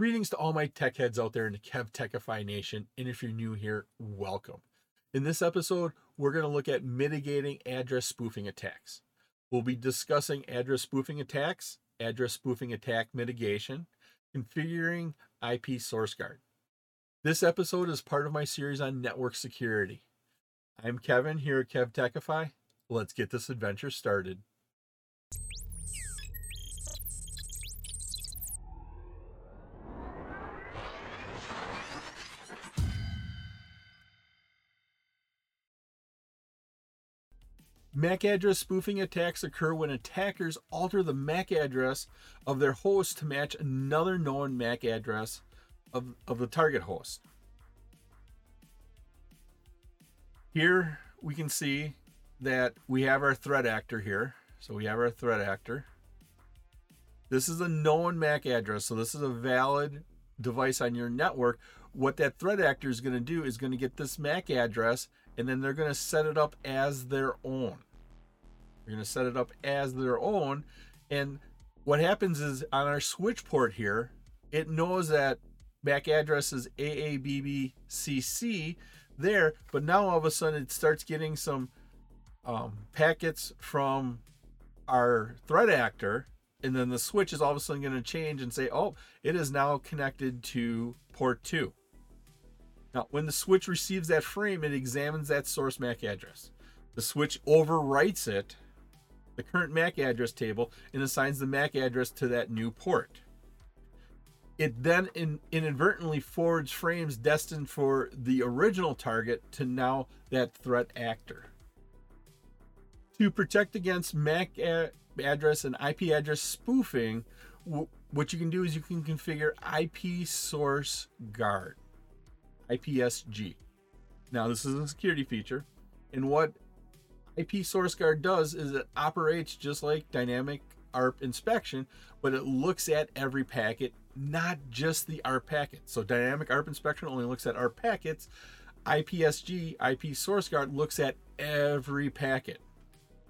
Greetings to all my tech heads out there in the Kev Techify Nation, and if you're new here, welcome. In this episode, we're going to look at mitigating address spoofing attacks. We'll be discussing address spoofing attacks, address spoofing attack mitigation, configuring IP source guard. This episode is part of my series on network security. I'm Kevin here at Kev Techify. Let's get this adventure started. MAC address spoofing attacks occur when attackers alter the MAC address of their host to match another known MAC address of, of the target host. Here we can see that we have our threat actor here. So we have our threat actor. This is a known MAC address, so this is a valid device on your network. What that threat actor is going to do is going to get this MAC address and then they're going to set it up as their own. They're going to set it up as their own. And what happens is on our switch port here, it knows that MAC address is AABBCC there, but now all of a sudden it starts getting some um, packets from our threat actor, and then the switch is all of a sudden going to change and say, oh, it is now connected to port 2. Now, when the switch receives that frame, it examines that source MAC address. The switch overwrites it, the current MAC address table, and assigns the MAC address to that new port. It then in, inadvertently forwards frames destined for the original target to now that threat actor. To protect against MAC a- address and IP address spoofing, w- what you can do is you can configure IP source guard. IPSG. Now, this is a security feature, and what IP source guard does is it operates just like dynamic ARP inspection, but it looks at every packet, not just the ARP packet. So, dynamic ARP inspection only looks at ARP packets. IPSG, IP source guard, looks at every packet.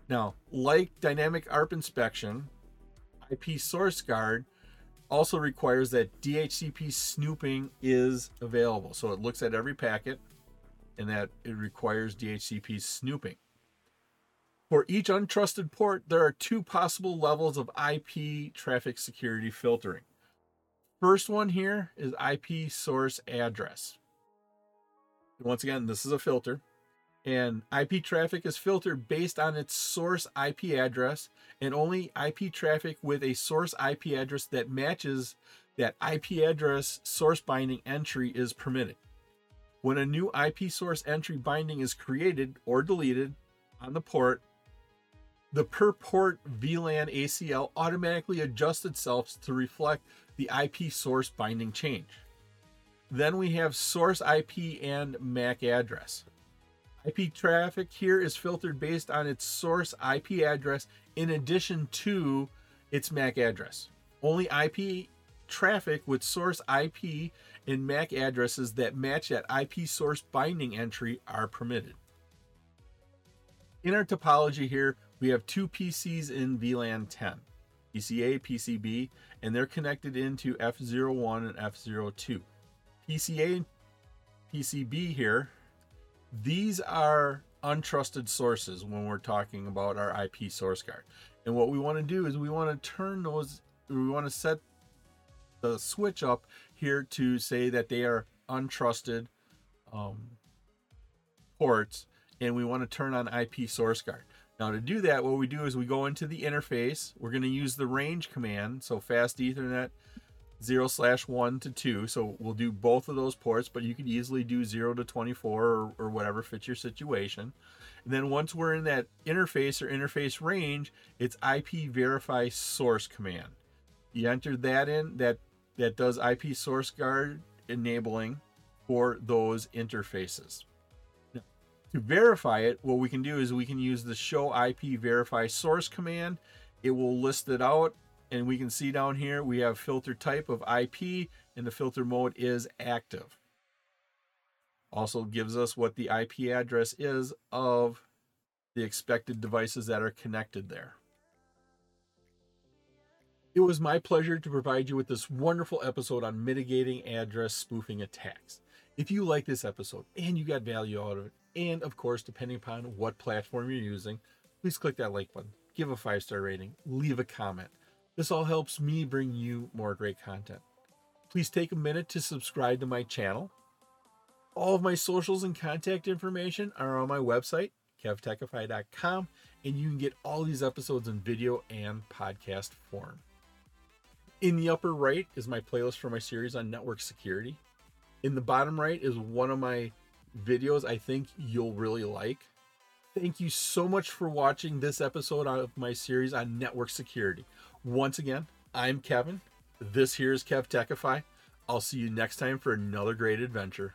Now, like dynamic ARP inspection, IP source guard also requires that DHCP snooping is available. So it looks at every packet and that it requires DHCP snooping. For each untrusted port, there are two possible levels of IP traffic security filtering. First one here is IP source address. Once again, this is a filter and IP traffic is filtered based on its source IP address, and only IP traffic with a source IP address that matches that IP address source binding entry is permitted. When a new IP source entry binding is created or deleted on the port, the per port VLAN ACL automatically adjusts itself to reflect the IP source binding change. Then we have source IP and MAC address. IP traffic here is filtered based on its source IP address in addition to its MAC address. Only IP traffic with source IP and MAC addresses that match that IP source binding entry are permitted. In our topology here, we have two PCs in VLAN 10, PCA, PCB, and they're connected into F01 and F02. PCA PCB here these are untrusted sources when we're talking about our IP source guard. And what we want to do is we want to turn those, we want to set the switch up here to say that they are untrusted um, ports and we want to turn on IP source guard. Now to do that, what we do is we go into the interface. We're going to use the range command. So fast ethernet 0 slash 1 to 2. So we'll do both of those ports, but you could easily do 0 to 24 or, or whatever fits your situation. And then once we're in that interface or interface range, it's IP verify source command. You enter that in, that, that does IP source guard enabling for those interfaces. To verify it, what we can do is we can use the show IP verify source command. It will list it out and we can see down here we have filter type of IP and the filter mode is active. Also gives us what the IP address is of the expected devices that are connected there. It was my pleasure to provide you with this wonderful episode on mitigating address spoofing attacks. If you like this episode and you got value out of it, and of course, depending upon what platform you're using, please click that like button, give a five star rating, leave a comment. This all helps me bring you more great content. Please take a minute to subscribe to my channel. All of my socials and contact information are on my website, kevtechify.com, and you can get all these episodes in video and podcast form. In the upper right is my playlist for my series on network security. In the bottom right is one of my videos I think you'll really like. Thank you so much for watching this episode of my series on network security. Once again, I'm Kevin. This here is Kev Techify. I'll see you next time for another great adventure.